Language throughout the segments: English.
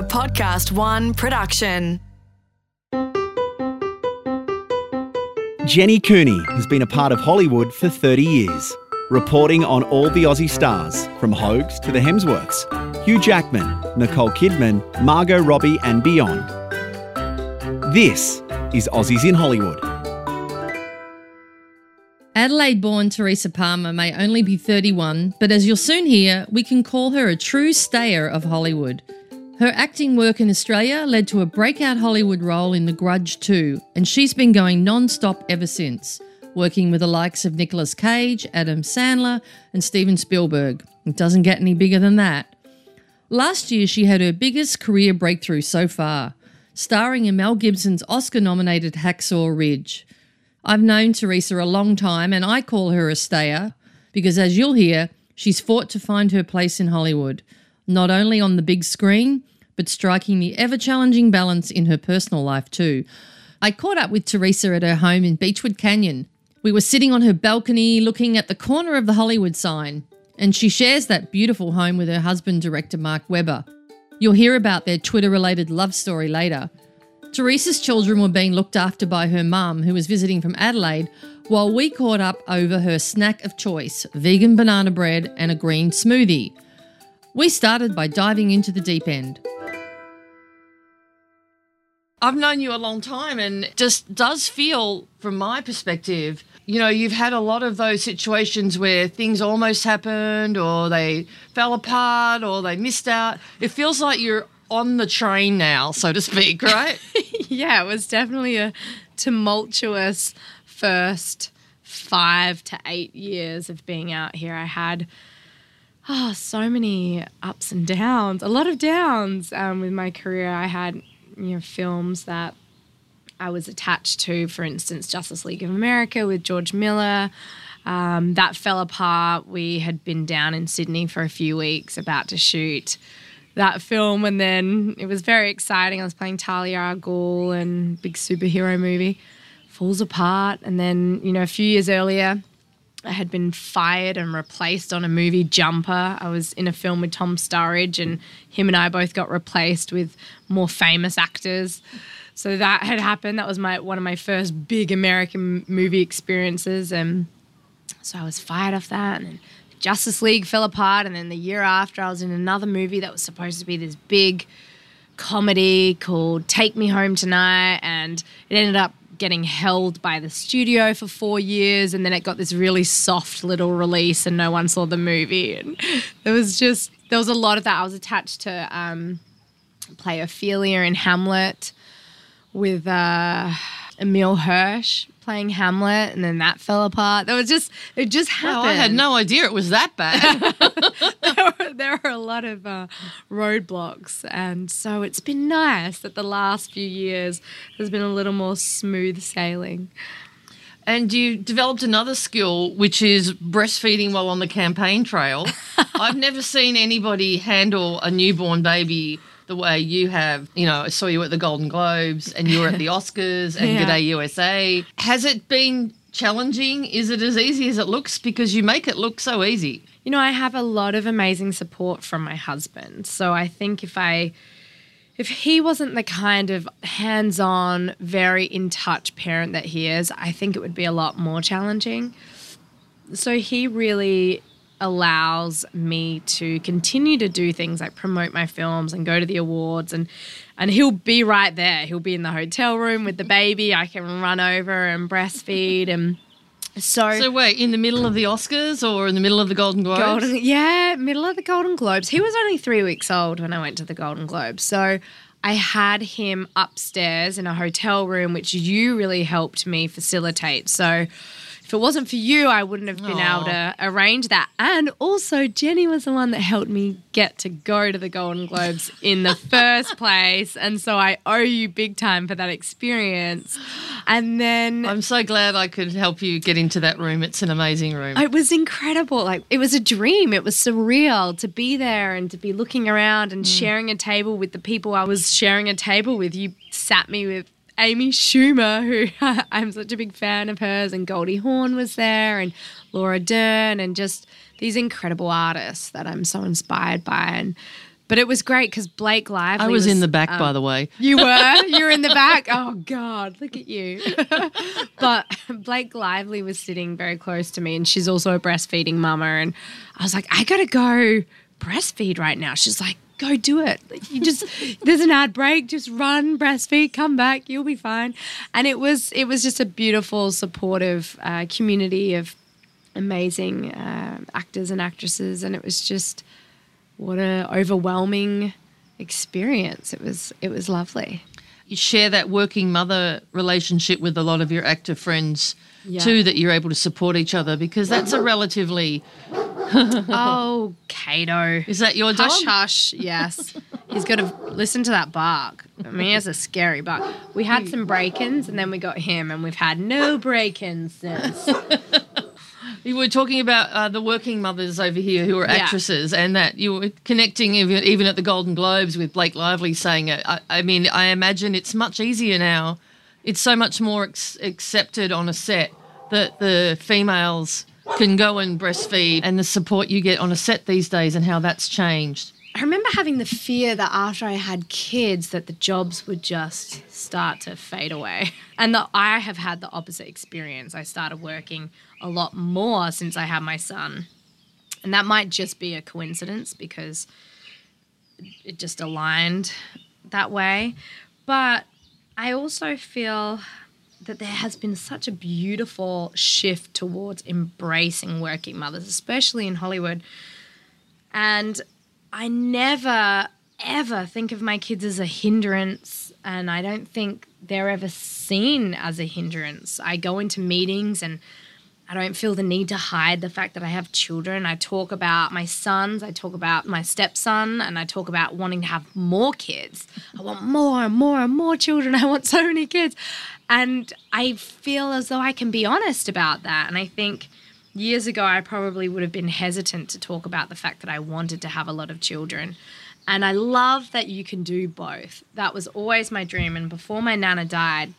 A Podcast One production. Jenny Cooney has been a part of Hollywood for 30 years, reporting on all the Aussie stars, from Hoges to the Hemsworths, Hugh Jackman, Nicole Kidman, Margot Robbie, and beyond. This is Aussies in Hollywood. Adelaide born Teresa Palmer may only be 31, but as you'll soon hear, we can call her a true stayer of Hollywood. Her acting work in Australia led to a breakout Hollywood role in The Grudge 2, and she's been going non stop ever since, working with the likes of Nicolas Cage, Adam Sandler, and Steven Spielberg. It doesn't get any bigger than that. Last year, she had her biggest career breakthrough so far, starring in Mel Gibson's Oscar nominated Hacksaw Ridge. I've known Teresa a long time and I call her a stayer because, as you'll hear, she's fought to find her place in Hollywood, not only on the big screen, but striking the ever challenging balance in her personal life too. I caught up with Teresa at her home in Beachwood Canyon. We were sitting on her balcony looking at the corner of the Hollywood sign, and she shares that beautiful home with her husband, director Mark Webber. You'll hear about their Twitter related love story later. Teresa's children were being looked after by her mum, who was visiting from Adelaide, while we caught up over her snack of choice vegan banana bread and a green smoothie. We started by diving into the deep end. I've known you a long time, and just does feel, from my perspective, you know, you've had a lot of those situations where things almost happened, or they fell apart, or they missed out. It feels like you're on the train now, so to speak, right? yeah, it was definitely a tumultuous first five to eight years of being out here. I had oh, so many ups and downs, a lot of downs um, with my career. I had you know films that I was attached to, for instance, Justice League of America with George Miller. Um, that fell apart. We had been down in Sydney for a few weeks about to shoot that film, and then it was very exciting. I was playing Talia al Ghul and big superhero movie falls apart, and then you know a few years earlier. I had been fired and replaced on a movie Jumper. I was in a film with Tom Sturridge, and him and I both got replaced with more famous actors. So that had happened. That was my one of my first big American movie experiences, and so I was fired off that. And Justice League fell apart, and then the year after, I was in another movie that was supposed to be this big comedy called Take Me Home Tonight, and it ended up getting held by the studio for four years, and then it got this really soft little release, and no one saw the movie. And there was just there was a lot of that. I was attached to um, play Ophelia in Hamlet with uh, Emile Hirsch playing Hamlet, and then that fell apart. There was just it just happened. Wow, I had no idea it was that bad. there, were, there were a lot of uh, roadblocks, and so it's been nice that the last few years has been a little more smooth sailing. And you developed another skill, which is breastfeeding while on the campaign trail. I've never seen anybody handle a newborn baby the way you have. You know, I saw you at the Golden Globes and you were at the Oscars and Yeah. G'day USA. Has it been challenging? Is it as easy as it looks? Because you make it look so easy. You know, I have a lot of amazing support from my husband. So I think if I if he wasn't the kind of hands-on, very in touch parent that he is, I think it would be a lot more challenging. So he really allows me to continue to do things like promote my films and go to the awards and and he'll be right there. He'll be in the hotel room with the baby. I can run over and breastfeed and so So wait, in the middle of the Oscars or in the middle of the Golden Globes? Golden, yeah, middle of the Golden Globes. He was only three weeks old when I went to the Golden Globes. So I had him upstairs in a hotel room, which you really helped me facilitate. So if it wasn't for you, I wouldn't have been able to arrange that. And also, Jenny was the one that helped me get to go to the Golden Globes in the first place. And so I owe you big time for that experience. And then I'm so glad I could help you get into that room. It's an amazing room. it was incredible. Like it was a dream. It was surreal to be there and to be looking around and mm. sharing a table with the people I was sharing a table with. You sat me with Amy Schumer, who I'm such a big fan of hers, and Goldie Hawn was there, and Laura Dern, and just these incredible artists that I'm so inspired by. And But it was great because Blake Lively. I was, in the back, um, by the way. You were? You were in the back? Oh, God, look at you. but Blake Lively was sitting very close to me, and she's also a breastfeeding mama. And I was like, I got to go breastfeed right now. She's like, go do it. You just there's an ad break, just run, breastfeed, come back, you'll be fine. And it was it was just a beautiful, supportive uh, community of amazing uh, actors and actresses, and it was just what a overwhelming experience. It was it was lovely. You share that working mother relationship with a lot of your actor friends Yeah. too, that you're able to support each other because that's a relatively. oh, Kato. Is that your dog? Hush, hush. Yes. He's got to listen to that bark. I mean, he has a scary bark. We had some break ins and then we got him, and we've had no break ins since. You were talking about uh, the working mothers over here who are Yeah. actresses, and that you were connecting even, even at the Golden Globes with Blake Lively saying it. I, I mean, I imagine it's much easier now. It's so much more ex- accepted on a set that the females can go and breastfeed, and the support you get on a set these days, and how that's changed. I remember having the fear that after I had kids that the jobs would just start to fade away. And that I have had the opposite experience. I started working a lot more since I had my son. And that might just be a coincidence because it just aligned that way. But I also feel that there has been such a beautiful shift towards embracing working mothers, especially in Hollywood. And I never, ever think of my kids as a hindrance, and I don't think they're ever seen as a hindrance. I go into meetings and I don't feel the need to hide the fact that I have children. I talk about my sons, I talk about my stepson, and I talk about wanting to have more kids. I want more and more and more children. I want so many kids. And I feel as though I can be honest about that. And I think years ago, I probably would have been hesitant to talk about the fact that I wanted to have a lot of children. And I love that you can do both. That was always my dream. And before my nana died,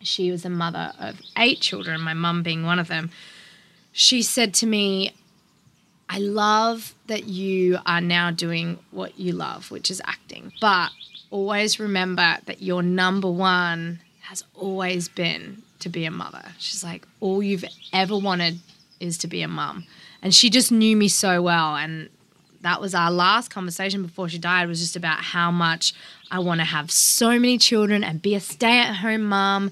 she was a mother of eight children, my mum being one of them. She said to me, I love that you are now doing what you love, which is acting. But always remember that your number one has always been to be a mother. She's like, all you've ever wanted is to be a mum. And she just knew me so well. And that was our last conversation before she died was just about how much I want to have so many children and be a stay-at-home mom.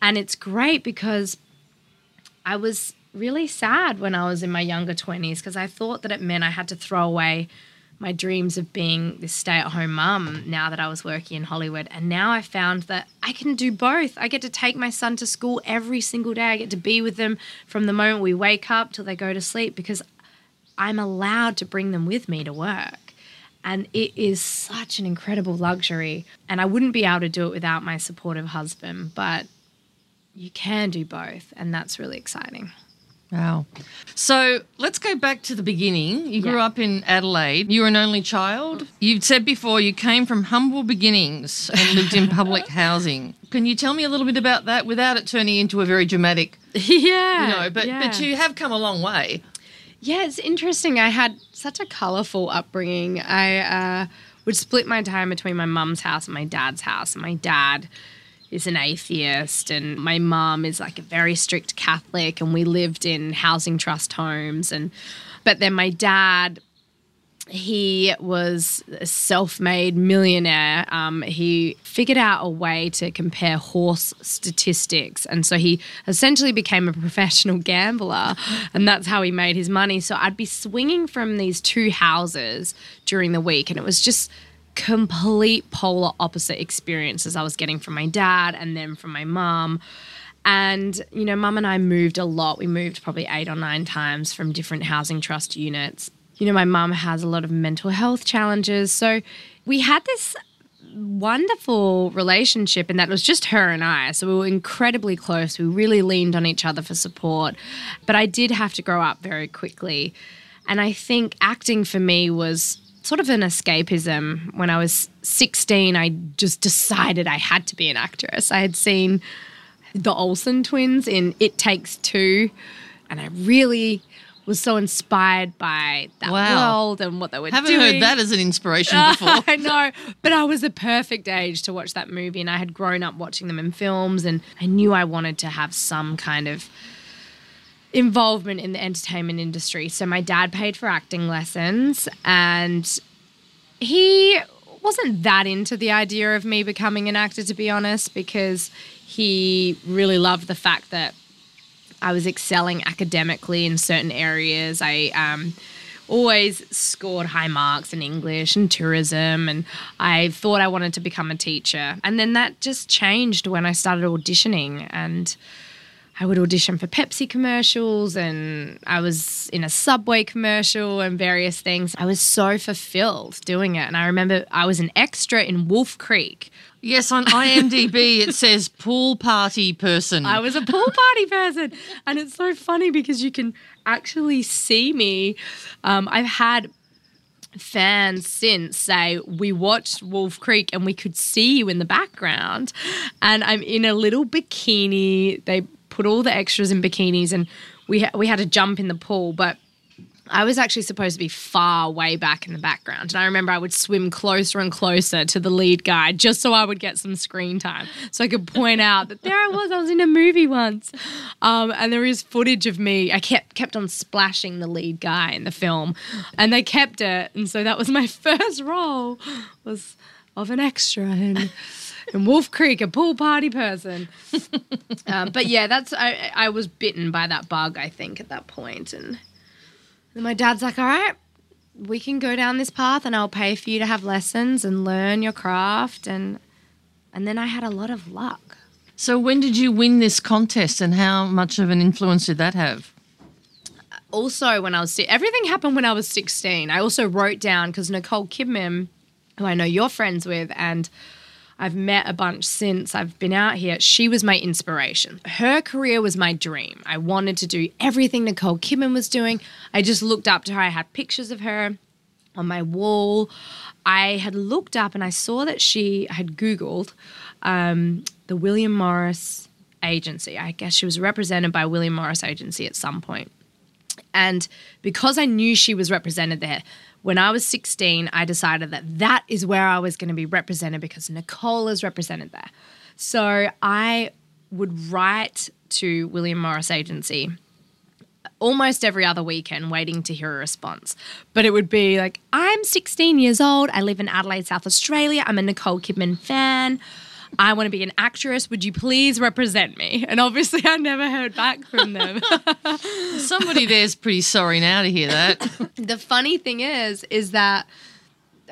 And it's great because I was really sad when I was in my younger 20s because I thought that it meant I had to throw away my dreams of being this stay at home mum now that I was working in Hollywood. And now I found that I can do both. I get to take my son to school every single day. I get to be with them from the moment we wake up till they go to sleep because I'm allowed to bring them with me to work. And it is such an incredible luxury. And I wouldn't be able to do it without my supportive husband, but you can do both. And that's really exciting. Wow. So let's go back to the beginning. You grew Yeah. up in Adelaide. You were an only child. You've said before you came from humble beginnings and lived in public housing. Can you tell me a little bit about that without it turning into a very dramatic, yeah. you know, but but you have come a long way. Yeah, it's interesting. I had such a colorful upbringing. I uh, would split my time between my mum's house and my dad's house. And My dad is an atheist, and my mum is like a very strict Catholic, and we lived in housing trust homes. And but then my dad he was a self-made millionaire. Um, he figured out a way to compare horse statistics, and so he essentially became a professional gambler, and that's how he made his money. So I'd be swinging from these two houses during the week, and it was just complete polar opposite experiences I was getting from my dad and then from my mum. And, you know, mum and I moved a lot. We moved probably eight or nine times from different housing trust units. You know, my mum has a lot of mental health challenges. So we had this wonderful relationship, and that was just her and I. So we were incredibly close. We really leaned on each other for support. But I did have to grow up very quickly. And I think acting for me was sort of an escapism. When I was 16, I just decided I had to be an actress. I had seen the Olsen twins in It Takes Two, and I really was so inspired by that Wow. world and what they were doing. Haven't heard that as an inspiration before. I know, but I was the perfect age to watch that movie, and I had grown up watching them in films, and I knew I wanted to have some kind of involvement in the entertainment industry. So my dad paid for acting lessons, and he wasn't that into the idea of me becoming an actor, to be honest, because he really loved the fact that I was excelling academically in certain areas. I um, always scored high marks in English and tourism, and I thought I wanted to become a teacher. And then that just changed when I started auditioning, and I would audition for Pepsi commercials, and I was in a Subway commercial and various things. I was so fulfilled doing it. And I remember I was an extra in Wolf Creek. Yes, on IMDb it says pool party person. I was a pool party person. And it's so funny because you can actually see me. Um, I've had fans since say we watched Wolf Creek and we could see you in the background and I'm in a little bikini they put all the extras in bikinis and we ha- we had to jump in the pool but I was actually supposed to be far way back in the background. And I remember I would swim closer and closer to the lead guy just so I would get some screen time. So I could point out that there I was, I was in a movie once. Um, and there is footage of me. I kept kept on splashing the lead guy in the film. And they kept it. And so that was my first role was of an extra in, in Wolf Creek, a pool party person. um, but yeah, that's I, I was bitten by that bug, I think, at that. And and my dad's like, all right, we can go down this path and I'll pay for you to have lessons and learn your craft. And and then I had a lot of luck. so when did you win this contest and how much of an influence did that have? Also, when I was si- everything happened when I was 16. I also wrote down because Nicole Kidman, who I know you're friends with, and I've met a bunch since I've been out here. She was my inspiration. Her career was my dream. I wanted to do everything Nicole Kidman was doing. I just looked up to her. I had pictures of her on my wall. I had looked up and I saw that she had Googled um, the William Morris agency. I guess she was represented by William Morris agency at some point. And because I knew she was represented there, when I was 16, I decided that that is where I was going to be represented because Nicole is represented there. So I would write to William Morris Agency almost every other weekend waiting to hear a response. But it would be like, I'm 16 years old. I live in Adelaide, South Australia. I'm a Nicole Kidman fan. I want to be an actress. Would you please represent me? And obviously, I never heard back from them. Somebody there's pretty sorry now to hear that. the funny thing is, is that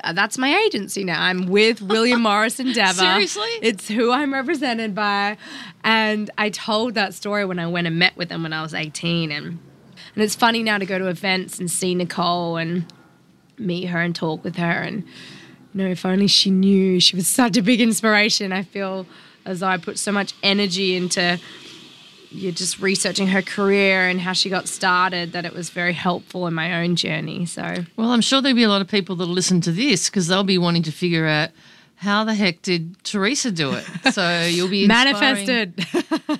uh, that's my agency now. I'm with William Morris Endeavour. Seriously? It's who I'm represented by. And I told that story when I went and met with them when I was 18. And, and it's funny now to go to events and see Nicole and meet her and talk with her. And, you know, if only she knew she was such a big inspiration. I feel as though I put so much energy into you're just researching her career and how she got started that it was very helpful in my own journey. So Well, I'm sure there'll be a lot of people that'll listen to this because they'll be wanting to figure out how the heck did Teresa do it. So you'll be manifested.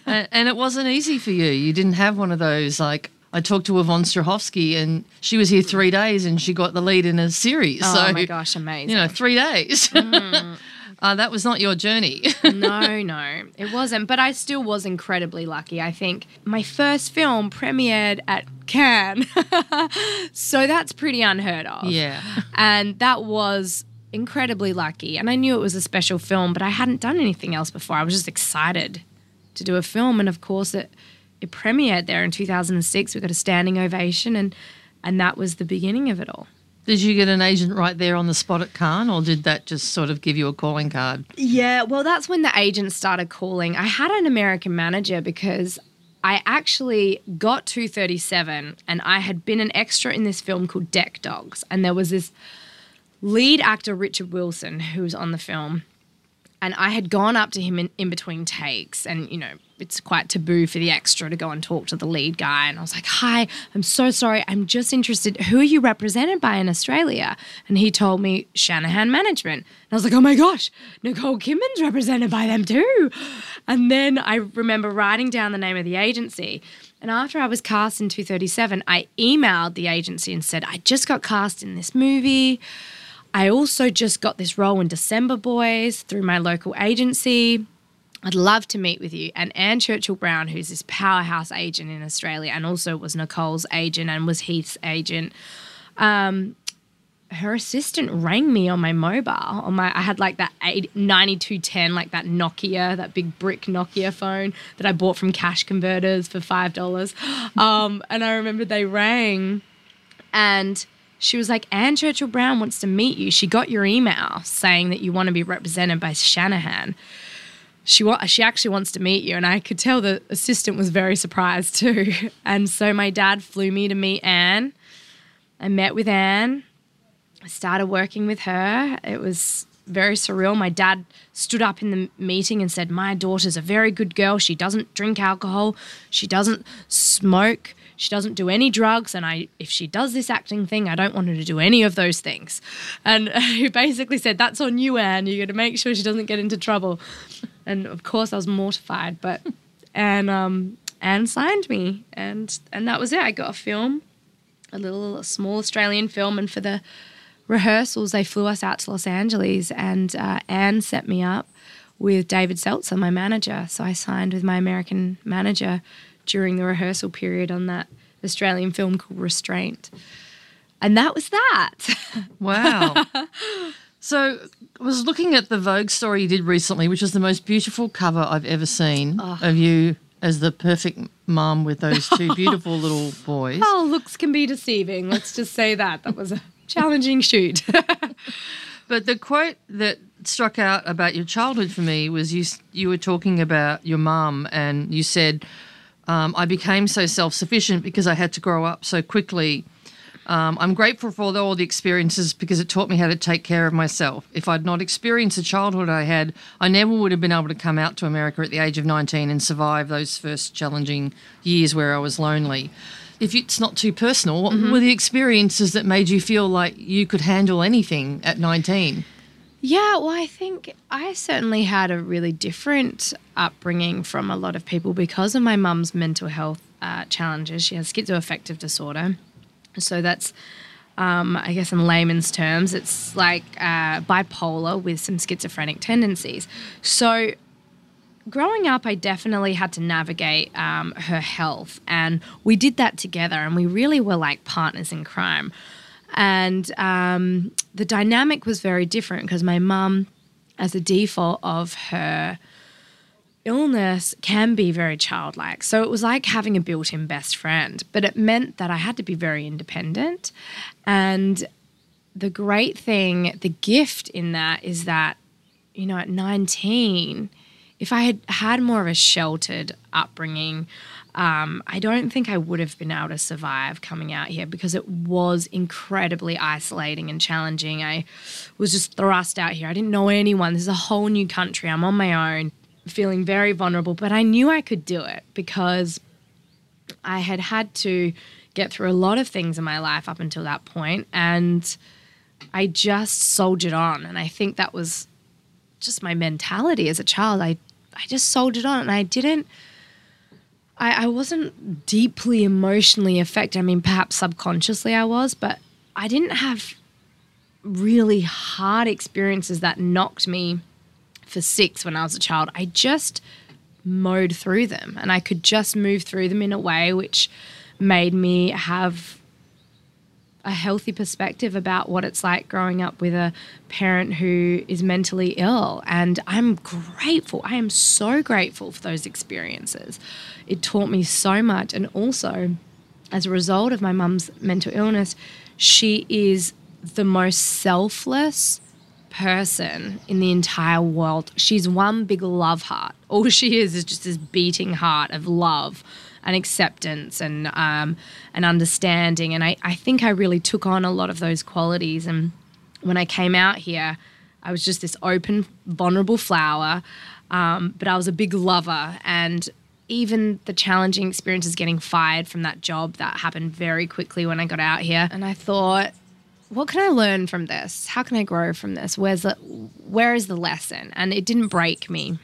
and, and it wasn't easy for you. You didn't have one of those like. I talked to Yvonne Strahovski and she was here three days and she got the lead in a series. oh so my gosh, amazing. you know, three days. uh, that was not your journey. no, no, it wasn't. But I still was incredibly lucky. I think my first film premiered at Cannes. so that's pretty unheard of. yeah. And that was incredibly lucky. And I knew it was a special film, but I hadn't done anything else before. I was just excited to do a film. And of course, it, it premiered there in 2006. We got a standing ovation, and, and that was the beginning of it all. Did you get an agent right there on the spot at Cannes, or did that just sort of give you a calling card? Yeah, well, that's when the agent started calling. I had an American manager because I actually got 237 and I had been an extra in this film called Deck Dogz. And there was this lead actor, Richard Wilson, who was on the film. And I had gone up to him in, in between takes, and you know, it's quite taboo for the extra to go and talk to the lead guy. And I was like, Hi, I'm so sorry. I'm just interested. Who are you represented by in Australia? And he told me Shanahan Management. And I was like, Oh my gosh, Nicole Kidman's represented by them too. And then I remember writing down the name of the agency. And after I was cast in 237, I emailed the agency and said, I just got cast in this movie. I also just got this role in December Boys through my local agency. I'd love to meet with you. And Anne Churchill Brown, who's this powerhouse agent in Australia and also was Nicole's agent and was Heath's agent, um, her assistant rang me on my mobile. On my, I had like that 9210, like that Nokia, that big brick Nokia phone that I bought from Cash Converters for five dollars. Um, and I remember they rang, and she was like, "Anne Churchill Brown wants to meet you. She got your email saying that you want to be represented by Shanahan." She wa- she actually wants to meet you, and I could tell the assistant was very surprised too. And so my dad flew me to meet Anne. I met with Anne I started working with her. It was very surreal. My dad stood up in the meeting and said, My daughter's a very good girl. She doesn't drink alcohol. She doesn't smoke. She doesn't do any drugs. And I, if she does this acting thing, I don't want her to do any of those things. And he basically said, That's on you, Anne. You're going to make sure she doesn't get into trouble. And of course, I was mortified. But, and um, Anne signed me. And, and that was it. I got a film, a little a small Australian film. And for the, rehearsals, they flew us out to Los Angeles, and uh, Anne set me up with David Seltzer, my manager. So I signed with my American manager during the rehearsal period on that Australian film called Restraint. And that was that. Wow. so I was looking at the Vogue story you did recently, which is the most beautiful cover I've ever seen of you as the perfect mum with those two beautiful little boys. oh, looks can be deceiving. Let's just say that. That was a challenging shoot. But the quote that struck out about your childhood for me was you you were talking about your mum and you said um, I became so self sufficient because I had to grow up so quickly. Um, I'm grateful for all the experiences because it taught me how to take care of myself. If I'd not experienced the childhood I had, I never would have been able to come out to America at the age of 19 and survive those first challenging years where I was lonely if it's not too personal, what Mm-hmm. were the experiences that made you feel like you could handle anything at 19? Yeah, well, I think I certainly had a really different upbringing from a lot of people because of my mum's mental health uh, challenges. She has schizoaffective disorder. So that's, um, I guess, in layman's terms, it's like uh, bipolar with some schizophrenic tendencies. So growing up, I definitely had to navigate um, her health, and we did that together, and we really were like partners in crime. And um, the dynamic was very different because my mum, as a default of her illness, can be very childlike. So it was like having a built in best friend, but it meant that I had to be very independent. And the great thing, the gift in that is that, you know, at 19, if I had had more of a sheltered upbringing, um, I don't think I would have been able to survive coming out here because it was incredibly isolating and challenging. I was just thrust out here. I didn't know anyone. This is a whole new country. I'm on my own, feeling very vulnerable, but I knew I could do it because I had had to get through a lot of things in my life up until that point, and I just soldiered on. And I think that was just my mentality as a child. I I just soldiered on, and I didn't. I, I wasn't deeply emotionally affected. I mean, perhaps subconsciously I was, but I didn't have really hard experiences that knocked me for six when I was a child. I just mowed through them and I could just move through them in a way which made me have a healthy perspective about what it's like growing up with a parent who is mentally ill. And I'm grateful. I am so grateful for those experiences. It taught me so much. And also, as a result of my mum's mental illness, she is the most selfless person in the entire world. She's one big love heart. All she is is just this beating heart of love and acceptance and um, and understanding. And I, I think I really took on a lot of those qualities. And when I came out here, I was just this open, vulnerable flower. Um, but I was a big lover and even the challenging experiences getting fired from that job that happened very quickly when I got out here. And I thought, what can I learn from this? How can I grow from this? Where's the where is the lesson? And it didn't break me.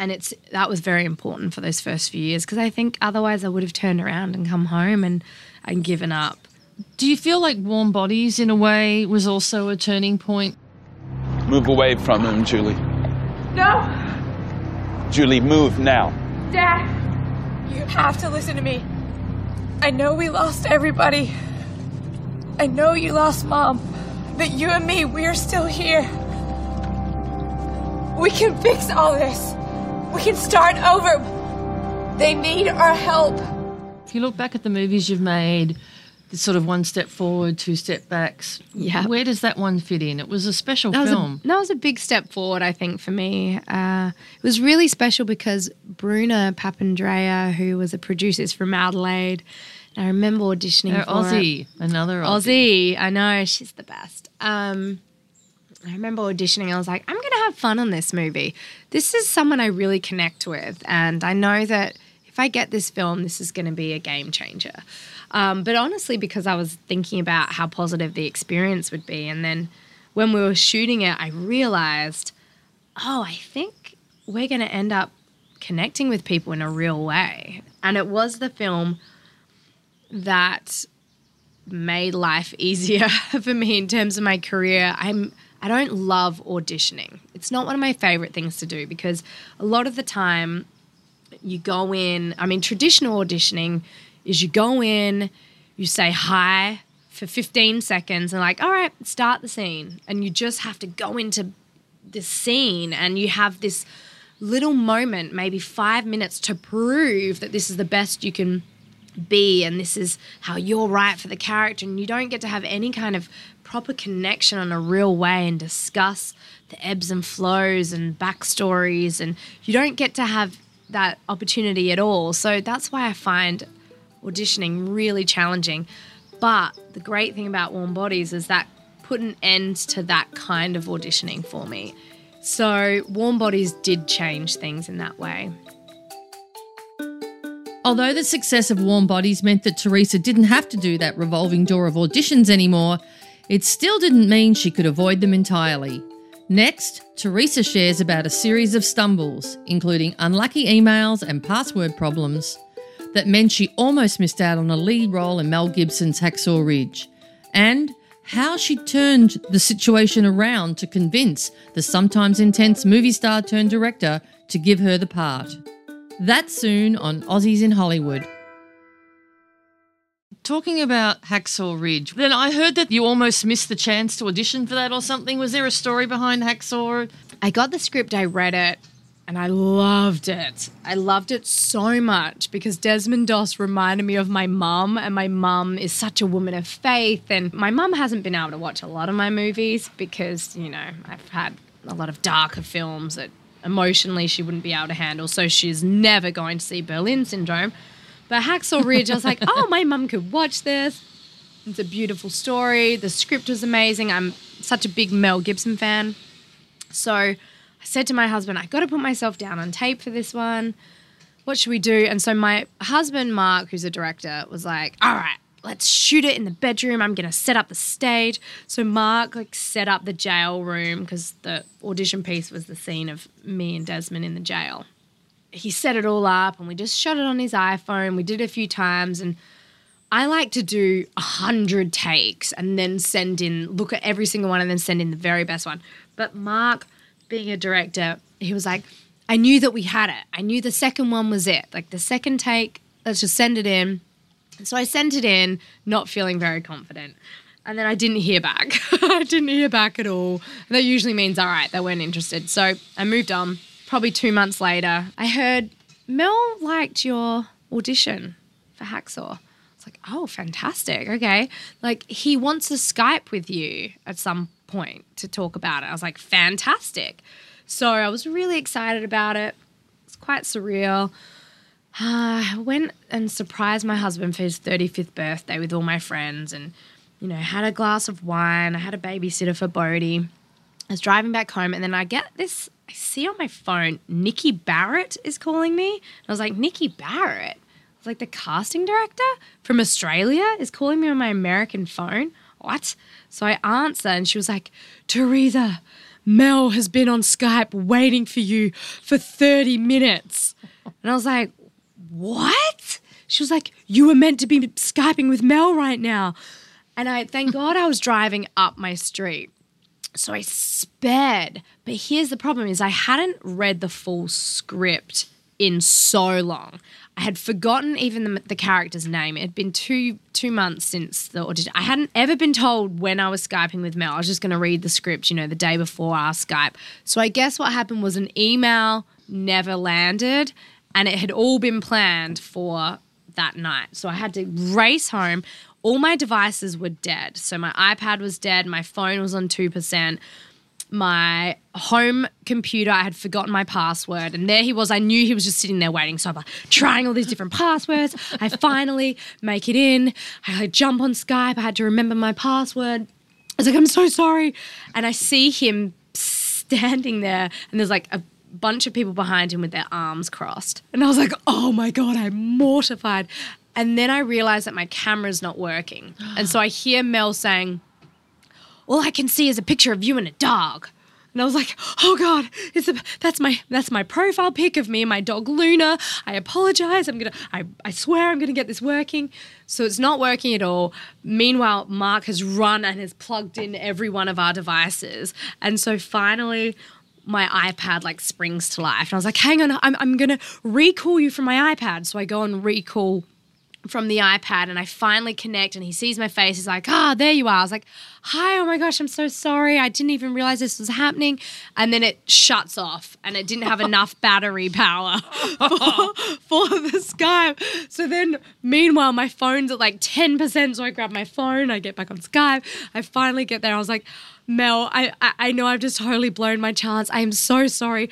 And it's that was very important for those first few years because I think otherwise I would have turned around and come home and and given up. Do you feel like Warm Bodies, in a way, was also a turning point? Move away from him, Julie. No, Julie, move now. Dad, you have to listen to me. I know we lost everybody. I know you lost Mom, but you and me, we're still here. We can fix all this. We can start over. They need our help. If you look back at the movies you've made, the sort of one step forward, two step backs. Yeah. Where does that one fit in? It was a special That was, film. a, that was a big step forward, I think, for me. Uh, it was really special because Bruna Papandrea, who was a producer, is from Adelaide. I remember auditioning They're for Aussie, it. another Aussie. Aussie. I know she's the best. Um, I remember auditioning. I was like, I'm going to have fun on this movie. This is someone I really connect with, and I know that if I get this film, this is going to be a game changer. Um, but honestly, because I was thinking about how positive the experience would be, and then when we were shooting it, I realized, oh, I think we're going to end up connecting with people in a real way. And it was the film that made life easier for me in terms of my career. I'm I don't love auditioning. It's not one of my favorite things to do because a lot of the time you go in, I mean traditional auditioning is you go in, you say hi for 15 seconds and like, all right, start the scene. And you just have to go into this scene and you have this little moment, maybe 5 minutes to prove that this is the best you can be and this is how you're right for the character and you don't get to have any kind of proper connection on a real way and discuss the ebbs and flows and backstories and you don't get to have that opportunity at all. So that's why i find auditioning really challenging. But the great thing about warm bodies is that put an end to that kind of auditioning for me. So warm bodies did change things in that way Although the success of Warm Bodies meant that Teresa didn't have to do that revolving door of auditions anymore, it still didn't mean she could avoid them entirely. Next, Teresa shares about a series of stumbles, including unlucky emails and password problems, that meant she almost missed out on a lead role in Mel Gibson's Hacksaw Ridge, and how she turned the situation around to convince the sometimes intense movie star turned director to give her the part. That soon on Aussies in Hollywood. Talking about Hacksaw Ridge, then I heard that you almost missed the chance to audition for that or something. Was there a story behind Hacksaw? I got the script, I read it, and I loved it. I loved it so much because Desmond Doss reminded me of my mum, and my mum is such a woman of faith. And my mum hasn't been able to watch a lot of my movies because, you know, I've had a lot of darker films that emotionally she wouldn't be able to handle. So she's never going to see Berlin Syndrome. But Hacksaw Ridge, I was like, oh, my mum could watch this. It's a beautiful story. The script was amazing. I'm such a big Mel Gibson fan. So I said to my husband, I got to put myself down on tape for this one. What should we do? And so my husband, Mark, who's a director, was like, all right, let's shoot it in the bedroom. I'm to set up the stage. So Mark like set up the jail room because the audition piece was the scene of me and Desmond in the jail. He set it all up and we just shot it on his iPhone. We did it a few times and I like to do a hundred takes and then send in, look at every single one and then send in the very best one. But Mark, being a director, he was like, I knew that we had it. I knew the second one was it. Like the second take, let's just send it in. So I sent it in, not feeling very confident. And then I didn't hear back. I didn't hear back at all. And that usually means, all right, they weren't interested. So I moved on. Probably two months later, I heard Mel liked your audition for Hacksaw. It's like, oh, fantastic. Okay. Like, he wants to Skype with you at some point to talk about it. I was like, fantastic. So I was really excited about it. It's quite surreal. Ah, I went and surprised my husband for his 35th birthday with all my friends and, you know, had a glass of wine. I had a babysitter for Bodie. I was driving back home and then I get this, I see on my phone, Nikki Barrett is calling me. And I was like, Nikki Barrett? I was like, the casting director from Australia is calling me on my American phone. What? So I answer and she was like, Teresa, Mel has been on Skype waiting for you for 30 minutes. And I was like, What? She was like, You were meant to be Skyping with Mel right now. And I thank God I was driving up my street. So I sped. But here's the problem is I hadn't read the full script in so long. I had forgotten even the, the character's name. It had been two two months since the audition. I hadn't ever been told when I was skyping with Mel. I was just going to read the script, you know, the day before our Skype. So I guess what happened was an email never landed, and it had all been planned for that night. So I had to race home. All my devices were dead. So my iPad was dead. My phone was on two percent my home computer. I had forgotten my password, and there he was. I knew he was just sitting there waiting. So I'm like trying all these different passwords. I finally make it in. I jump on Skype. I had to remember my password. I was like, I'm so sorry. And I see him standing there, and there's like a bunch of people behind him with their arms crossed. And I was like, oh my God, I'm mortified. And then I realized that my camera's not working. And so I hear Mel saying, all I can see is a picture of you and a dog. And I was like, oh God, it's a, that's my that's my profile pic of me and my dog Luna. I apologize. I'm gonna I, I swear I'm gonna get this working. So it's not working at all. Meanwhile, Mark has run and has plugged in every one of our devices. And so finally my iPad like springs to life. And I was like, hang on, I'm, I'm gonna recall you from my iPad. So I go and recall from the iPad and I finally connect and he sees my face. He's like, ah, oh, there you are. I was like, hi, oh my gosh, I'm so sorry. I didn't even realize this was happening. And then it shuts off and it didn't have enough battery power for, for the Skype. So then, meanwhile, my phone's at like 10%. So I grab my phone, I get back on Skype. I finally get there. I was like, Mel, I, I, I know I've just totally blown my chance. I am so sorry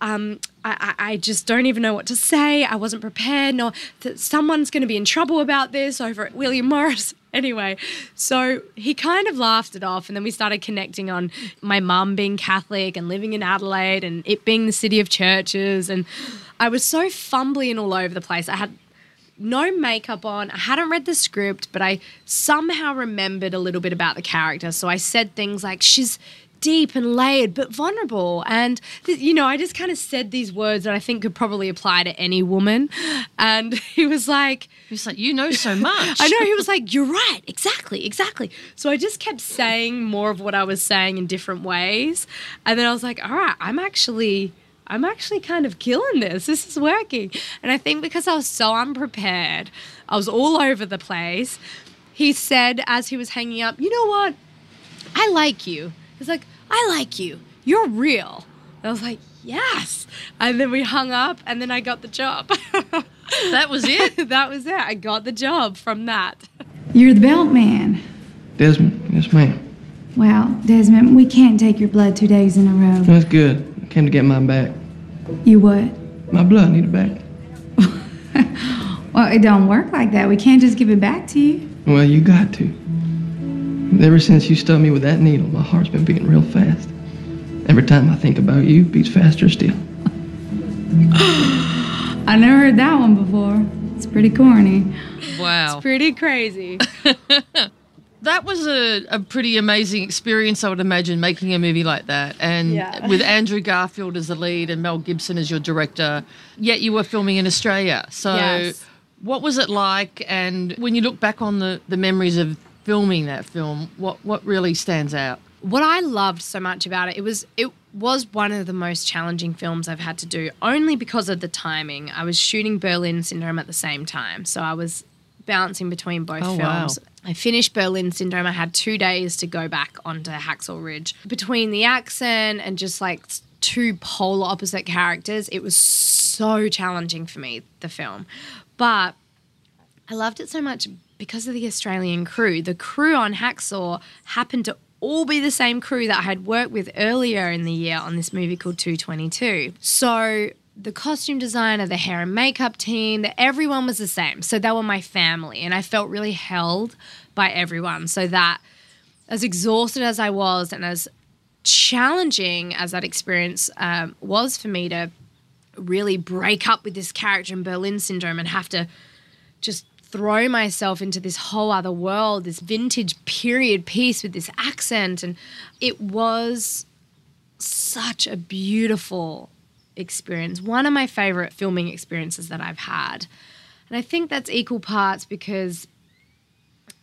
um, I, I, just don't even know what to say. I wasn't prepared. No, that someone's going to be in trouble about this over at William Morris. Anyway, so he kind of laughed it off, and then we started connecting on my mum being Catholic and living in Adelaide and it being the city of churches. And I was so fumbly and all over the place. I had no makeup on. I hadn't read the script, but I somehow remembered a little bit about the character. So I said things like, "She's deep and layered, but vulnerable. And, th- you know, I just kind of said these words that I think could probably apply to any woman. And he was like, He was like, You know so much. I know. He was like, You're right. Exactly. Exactly. So I just kept saying more of what I was saying in different ways. And then I was like, All right, I'm actually. I'm actually kind of killing this. This is working. And I think because I was so unprepared, I was all over the place. He said as he was hanging up, You know what? I like you. He's like, I like you. You're real. And I was like, yes. And then we hung up, and then I got the job. that was it? that was it. I got the job from that. You're the belt man. Desmond, yes, ma'am. Well, Desmond, we can't take your blood two days in a row. That's good. I came to get mine back. You what? My blood, I need it back. well, it don't work like that. We can't just give it back to you. Well, you got to. Ever since you stuck me with that needle, my heart's been beating real fast. Every time I think about you, it beats faster still. I never heard that one before. It's pretty corny. Wow. It's pretty crazy. that was a, a pretty amazing experience, I would imagine, making a movie like that. And Yeah. with Andrew Garfield as the lead and Mel Gibson as your director, yet you were filming in Australia. So, Yes. what was it like? And when you look back on the, the memories of filming that film, what, what really stands out? what I loved so much about it, it was it was one of the most challenging films I've had to do, only because of the timing. I was shooting Berlin Syndrome at the same time, so I was bouncing between both Oh, wow. films. I finished Berlin Syndrome. I had two days to go back onto Hacksaw Ridge. Between the accent and just like two polar opposite characters, it was so challenging for me, the film. But I loved it so much because of the Australian crew. The crew on Hacksaw happened to all be the same crew that I had worked with earlier in the year on this movie called 222. So the costume designer, the hair and makeup team, that everyone was the same. So they were my family, and I felt really held by everyone. So that as exhausted as I was and as challenging as that experience um, was for me to really break up with this character in Berlin Syndrome and have to just throw myself into this whole other world, this vintage period piece with this accent. And it was such a beautiful experience. One of my favorite filming experiences that I've had. And I think that's equal parts because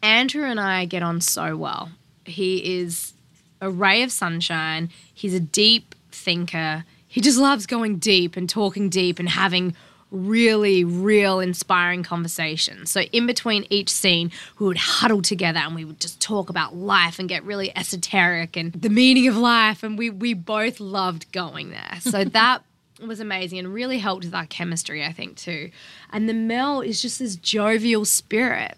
Andrew and I get on so well. He is a ray of sunshine. He's a deep thinker. He just loves going deep and talking deep and having really, real inspiring conversations. So, in between each scene, we would huddle together and we would just talk about life and get really esoteric and the meaning of life. And we, we both loved going there. So, that was amazing and really helped with our chemistry, I think, too. And the Mel is just this jovial spirit.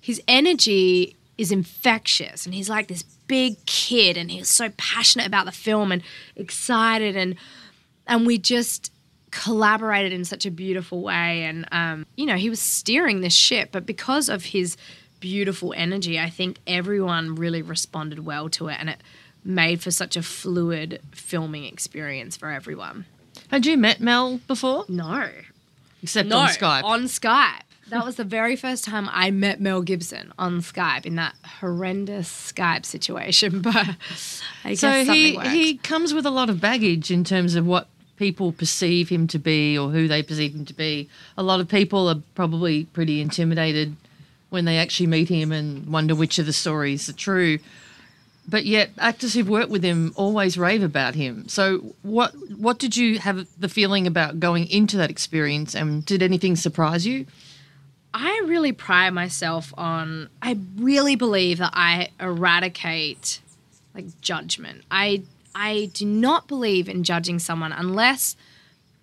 His energy is infectious and he's like this big kid and he's so passionate about the film and excited and and we just collaborated in such a beautiful way and um, you know he was steering this ship but because of his beautiful energy i think everyone really responded well to it and it made for such a fluid filming experience for everyone Had you met Mel before? no Except no on Skype. on skype that was the very first time i met mel gibson on skype in that horrendous skype situation but I so guess he worked. he comes with a lot of baggage in terms of what people perceive him to be or who they perceive him to be. A lot of people are probably pretty intimidated when they actually meet him and wonder which of the stories are true. But yet actors who've worked with him always rave about him. So what what did you have the feeling about going into that experience and did anything surprise you? I really pride myself on I really believe that I eradicate like judgment. I I do not believe in judging someone unless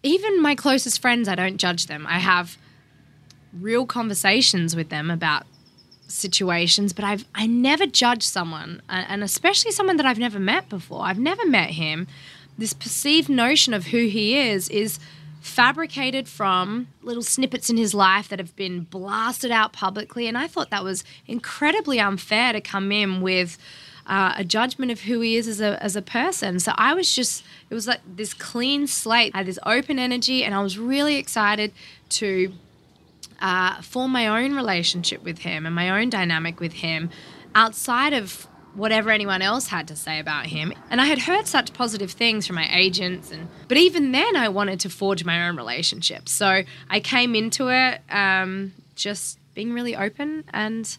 even my closest friends I don't judge them. I have real conversations with them about situations, but I've I never judge someone, and especially someone that I've never met before. I've never met him. This perceived notion of who he is is fabricated from little snippets in his life that have been blasted out publicly, and I thought that was incredibly unfair to come in with. Uh, a judgment of who he is as a, as a person. So I was just, it was like this clean slate. I had this open energy, and I was really excited to uh, form my own relationship with him and my own dynamic with him outside of whatever anyone else had to say about him. And I had heard such positive things from my agents and but even then I wanted to forge my own relationship. So I came into it um, just being really open and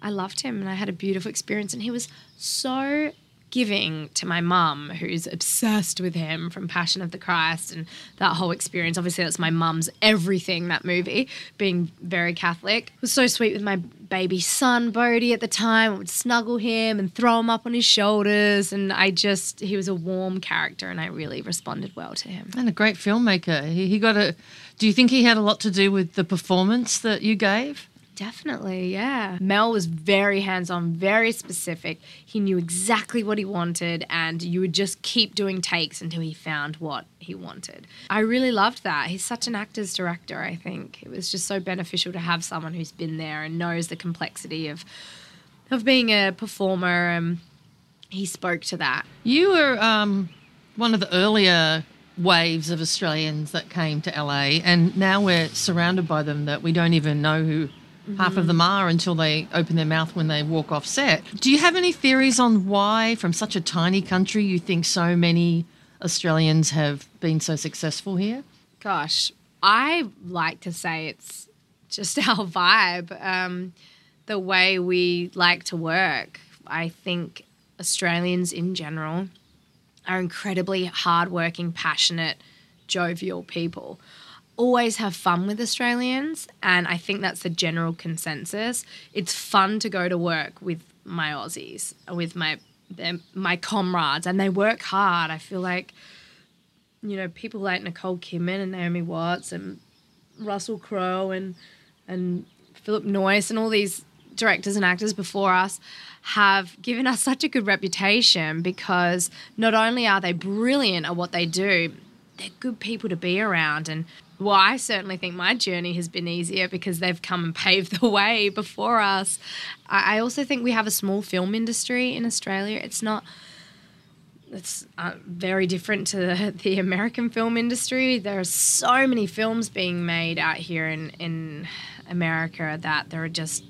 I loved him and I had a beautiful experience and he was so giving to my mum who's obsessed with him from Passion of the Christ and that whole experience. Obviously that's my mum's everything that movie, being very Catholic. It was so sweet with my baby son Bodhi at the time. I would snuggle him and throw him up on his shoulders and I just he was a warm character and I really responded well to him. And a great filmmaker. He, he got a. Do you think he had a lot to do with the performance that you gave? Definitely, yeah. Mel was very hands on, very specific. He knew exactly what he wanted, and you would just keep doing takes until he found what he wanted. I really loved that. He's such an actor's director, I think. It was just so beneficial to have someone who's been there and knows the complexity of of being a performer and he spoke to that. You were um, one of the earlier waves of Australians that came to LA, and now we're surrounded by them that we don't even know who half of them are until they open their mouth when they walk off set. Do you have any theories on why, from such a tiny country, you think so many Australians have been so successful here? Gosh, I like to say it's just our vibe, um, the way we like to work. I think Australians in general are incredibly hardworking, passionate, jovial people. Always have fun with Australians, and I think that's the general consensus. It's fun to go to work with my Aussies, with my my comrades, and they work hard. I feel like you know, people like Nicole Kidman and Naomi Watts and Russell Crowe and and Philip Noyce and all these directors and actors before us have given us such a good reputation because not only are they brilliant at what they do, they're good people to be around and well, I certainly think my journey has been easier because they've come and paved the way before us. I also think we have a small film industry in Australia. It's not it's uh, very different to the, the American film industry. There are so many films being made out here in, in America that there are just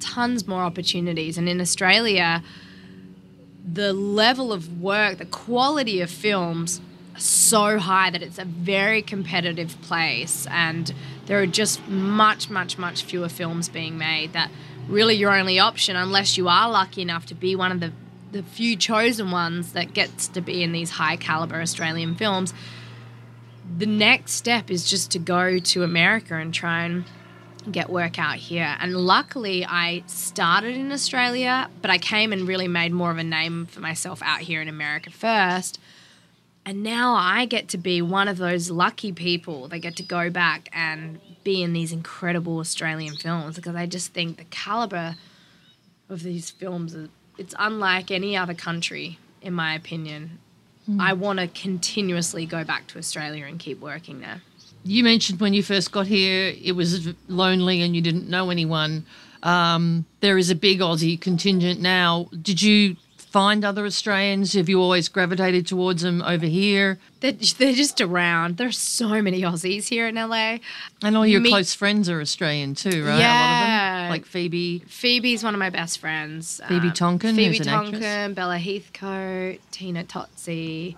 tons more opportunities. And in Australia, the level of work, the quality of films so high that it's a very competitive place and there are just much much much fewer films being made that really your only option unless you are lucky enough to be one of the the few chosen ones that gets to be in these high caliber Australian films the next step is just to go to America and try and get work out here. And luckily, I started in Australia, but I came and really made more of a name for myself out here in America first. And now I get to be one of those lucky people that get to go back and be in these incredible Australian films because I just think the caliber of these films is it's unlike any other country in my opinion. I want to continuously go back to Australia and keep working there. You mentioned when you first got here, it was lonely and you didn't know anyone. Um, there is a big Aussie contingent now. Did you find other Australians? Have you always gravitated towards them over here? They're, they're just around. There's so many Aussies here in LA. And all your Me- close friends are Australian too, right? A lot of Yeah. them, like Phoebe. Phoebe's one of my best friends. Um, Phoebe Tonkin, Phoebe who's an actress. Bella Heathcote, Tina Totsi,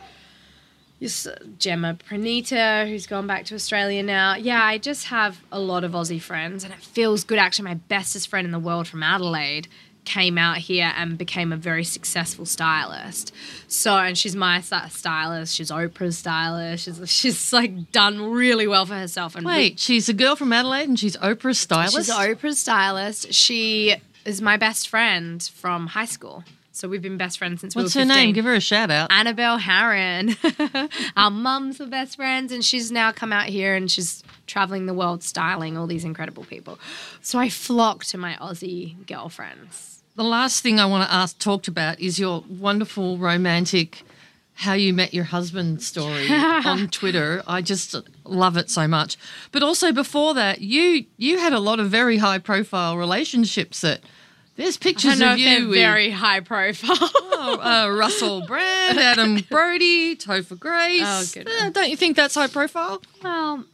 yes, Gemma Pranita, who's gone back to Australia now. Yeah, I just have a lot of Aussie friends, and it feels good. Actually, my bestest friend in the world from Adelaide came out here and became a very successful stylist. So, and she's my stylist. She's Oprah's stylist. She's she's like done really well for herself. And we- Wait, she's a girl from Adelaide and she's Oprah's stylist. She's Oprah's stylist. She is my best friend from high school. So we've been best friends since What's we her were 15. name? Give her a shout out. Annabelle Harron. Our mums are best friends, and she's now come out here and she's traveling the world styling all these incredible people. So I flock to my Aussie girlfriends. The last thing I want to ask talked about is your wonderful romantic how you met your husband story on Twitter. I just love it so much. But also before that, you you had a lot of very high profile relationships that there's pictures of you with very high profile. oh, uh, Russell Brand, Adam Brody, Topher Grace. Oh. Uh, don't you think that's high profile? well,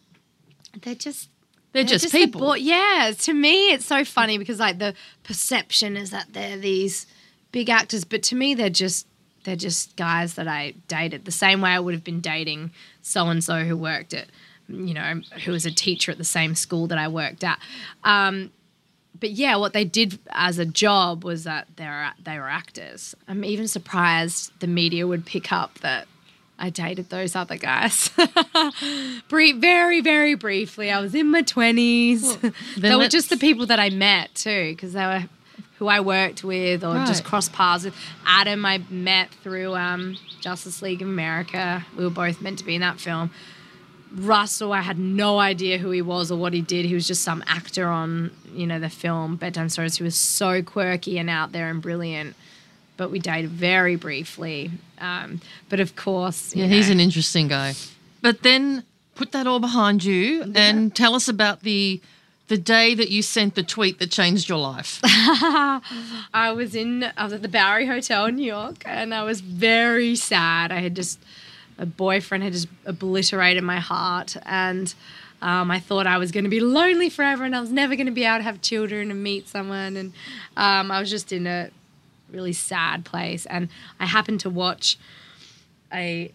they're just They're, They're just, the people. bo- yeah, to me, it's so funny because like the perception is that they're these big actors, but to me, they're just they're just guys that I dated the same way I would have been dating so and so who worked at, you know, who was a teacher at the same school that I worked at. Um, but yeah, what they did as a job was that they were they were actors. I'm even surprised the media would pick up that I dated those other guys. Brie- very, very briefly. I was in my twenties. they were just the people that I met too, because they were who I worked with or just Right. crossed paths with. Adam, I met through um, Justice League of America. We were both meant to be in that film. Russell, I had no idea who he was or what he did. He was just some actor on, you know, the film Bedtime Stories. He was so quirky and out there and brilliant. But we dated very briefly. Um, but of course, Yeah, he's an interesting guy. But then put that all behind you and tell us about the the day that you sent the tweet that changed your life. I was in I was at the Bowery Hotel in New York and I was very sad. I had just a boyfriend had just obliterated my heart and um, I thought I was going to be lonely forever and I was never going to be able to have children and meet someone and um, I was just in a really sad place and I happened to watch a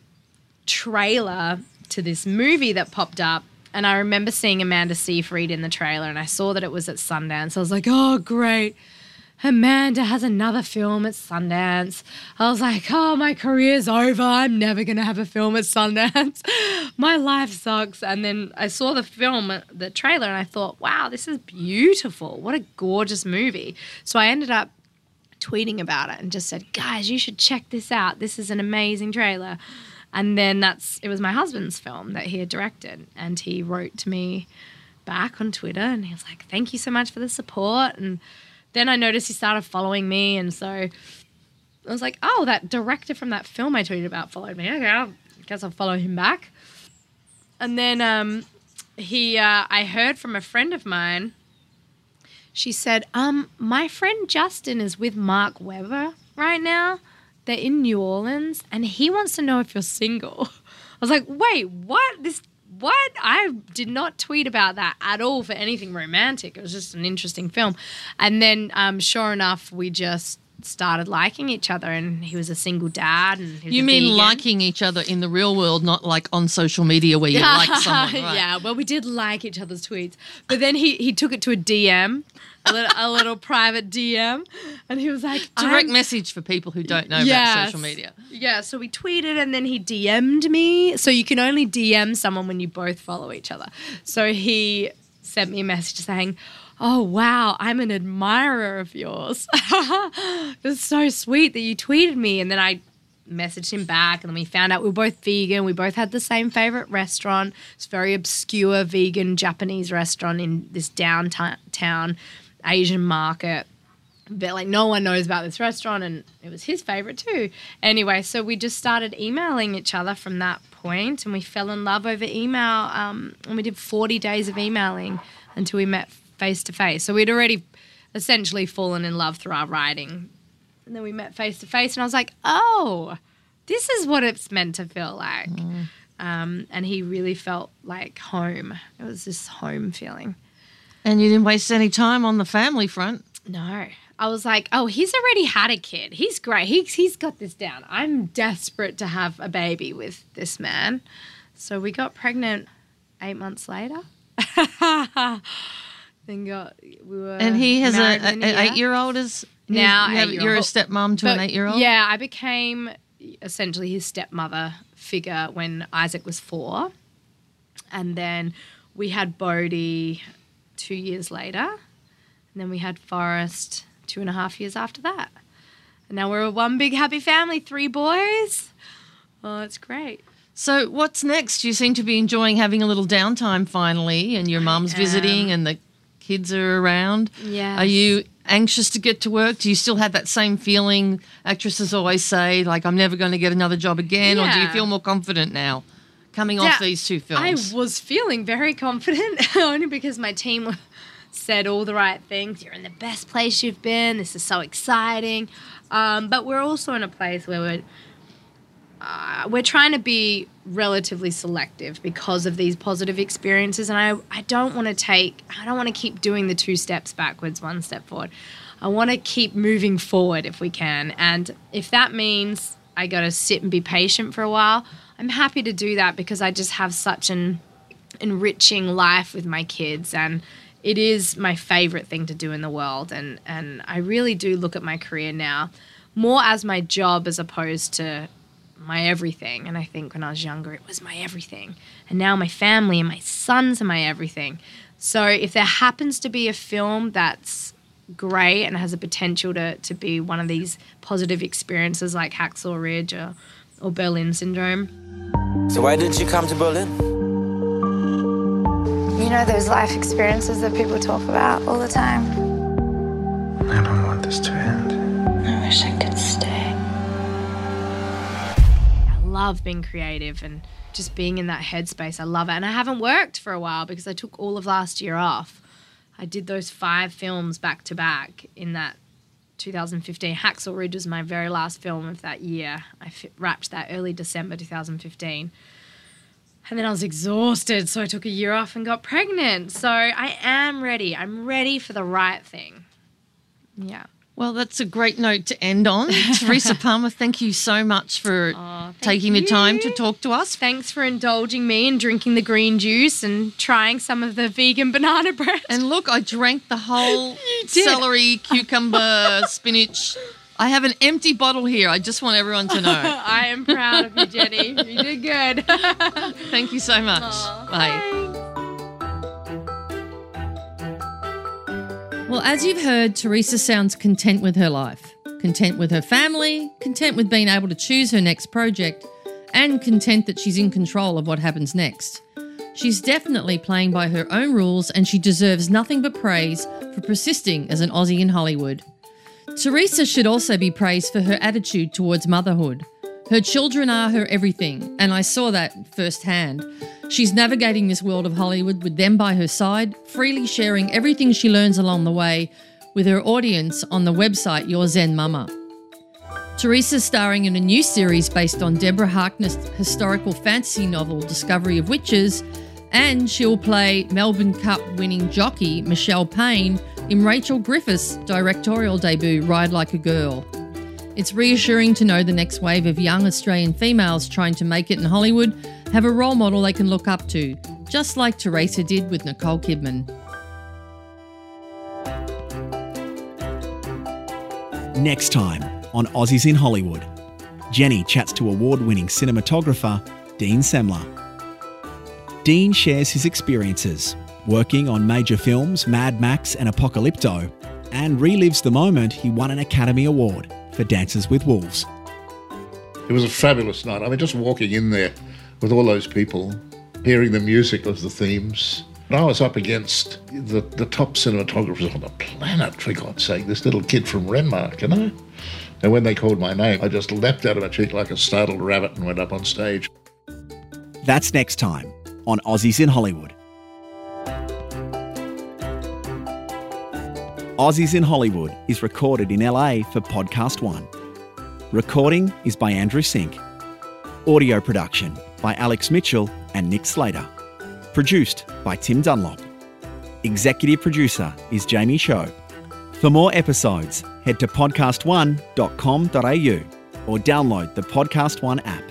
trailer to this movie that popped up. And I remember seeing Amanda Seyfried in the trailer, and I saw that it was at Sundance. I was like, oh, great. Amanda has another film at Sundance. I was like, oh, my career's over. I'm never going to have a film at Sundance. my life sucks. And then I saw the film, the trailer, and I thought, wow, this is beautiful. What a gorgeous movie. So I ended up tweeting about it and just said, guys, you should check this out. This is an amazing trailer. And then that's it was my husband's film that he had directed. And he wrote to me back on Twitter and he was like, Thank you so much for the support. And then I noticed he started following me. And so I was like, Oh, that director from that film I tweeted about followed me. Okay, I guess I'll follow him back. And then um, he, uh, I heard from a friend of mine she said, um, my friend Justin is with Mark Webber right now. They're in New Orleans and he wants to know if you're single. I was like, wait, what? This what? I did not tweet about that at all for anything romantic. It was just an interesting film. And then um, sure enough, we just started liking each other, and he was a single dad. And he was You mean vegan. liking each other in the real world, not like on social media where you like someone, right? yeah, well, we did like each other's tweets, but then he he took it to a DM, a little, a little private DM, and he was like, Direct "I'm- message for people who don't know about social media. Yeah, so we tweeted and then he DM'd me. So you can only DM someone when you both follow each other. So he sent me a message saying, Oh, wow, I'm an admirer of yours. it was so sweet that you tweeted me. And then I messaged him back and then we found out we were both vegan. We both had the same favorite restaurant. It's a very obscure vegan Japanese restaurant in this downtown Asian market but like no one knows about this restaurant and it was his favorite too. Anyway so we just started emailing each other from that point and we fell in love over email um, and we did 40 days of emailing until we met face to face so we'd already essentially fallen in love through our writing. And then we met face to face and i was like oh this is what it's meant to feel like. Um, and he really felt like home. It was this home feeling And you didn't waste any time on the family front. no. I was like, oh, he's already had a kid. He's great. He's, he's got this down. I'm desperate to have a baby with this man. So we got pregnant eight months later. then got, we were. And he has a, a- an eight year old as Now, you have, you're a stepmom to an eight year old. Yeah, I became essentially his stepmother figure when Isaac was four. And then we had Bodhi two years later. And then we had Forrest two and a half years after that. And now we're a one big happy family, three boys. Oh, it's great. So what's next? You seem to be enjoying having a little downtime finally, and your mum's visiting, and the kids are around. Yeah. Are you anxious to get to work? Do you still have that same feeling? Actresses always say, like, I'm never going to get another job again, yeah. or do you feel more confident now, coming Yeah, off these two films? I was feeling very confident only because my team said all the right things. You're in the best place you've been. This is so exciting. Um, but we're also in a place where we're uh, we're trying to be relatively selective because of these positive experiences, and I I don't want to take I don't want to keep doing the two steps backwards, one step forward. I want to keep moving forward if we can, and if that means I got to sit and be patient for a while, I'm happy to do that because I just have such an enriching life with my kids and it is my favorite thing to do in the world and and I really do look at my career now more as my job as opposed to my everything. And I think when I was younger it was my everything. And now my family and my sons are my everything. So if there happens to be a film that's great and has a potential to, to be one of these positive experiences like Hacksaw Ridge or, or Berlin Syndrome So why didn't you come to Berlin? You know those life experiences that people talk about all the time? I don't want this to end. I wish I could stay. I love being creative and just being in that headspace. I love it. And I haven't worked for a while because I took all of last year off. I did those five films back to back in that 2015. Hacksaw Ridge was my very last film of that year. I wrapped that early December 2015. And then I was exhausted, so I took a year off and got pregnant. So I am ready. I'm ready for the right thing. Yeah. Well, that's a great note to end on. Teresa Palmer, thank you so much for oh, taking the time to talk to us. Thanks for indulging me and drinking the green juice and trying some of the vegan banana bread. And look, I drank the whole celery, cucumber, spinach. I have an empty bottle here. I just want everyone to know. I am proud of you, Jenny. You did good. Thank you so much. Bye. Well, as you've heard, Teresa sounds content with her life, content with her family, content with being able to choose her next project, and content that she's in control of what happens next. She's definitely playing by her own rules, and she deserves nothing but praise for persisting as an Aussie in Hollywood. Teresa should also be praised for her attitude towards motherhood. Her children are her everything, and I saw that firsthand. She's navigating this world of Hollywood with them by her side, freely sharing everything she learns along the way with her audience on the website Your Zen Mama. Teresa's starring in a new series based on Deborah Harkness' historical fantasy novel Discovery of Witches, and she'll play Melbourne Cup winning jockey Michelle Payne in Rachel Griffiths' directorial debut, Ride Like a Girl. It's reassuring to know the next wave of young Australian females trying to make it in Hollywood have a role model they can look up to, just like Teresa did with Nicole Kidman. Next time on Aussies in Hollywood, Jenny chats to award winning cinematographer Dean Semler. Dean shares his experiences working on major films Mad Max and Apocalypto and relives the moment he won an Academy Award for Dances with Wolves. It was a fabulous night. I mean, just walking in there with all those people, hearing the music of the themes. And I was up against the, the top cinematographers on the planet, for God's sake, this little kid from Renmark, you know? And when they called my name, I just leapt out of my seat like a startled rabbit and went up on stage. That's next time on Aussies in Hollywood. Aussies in Hollywood is recorded in LA for Podcast One. Recording is by Andrew Sink. Audio production by Alex Mitchell and Nick Slater. Produced by Tim Dunlop. Executive producer is Jamie Cho. For more episodes, head to podcast1.com.au or download the Podcast One app.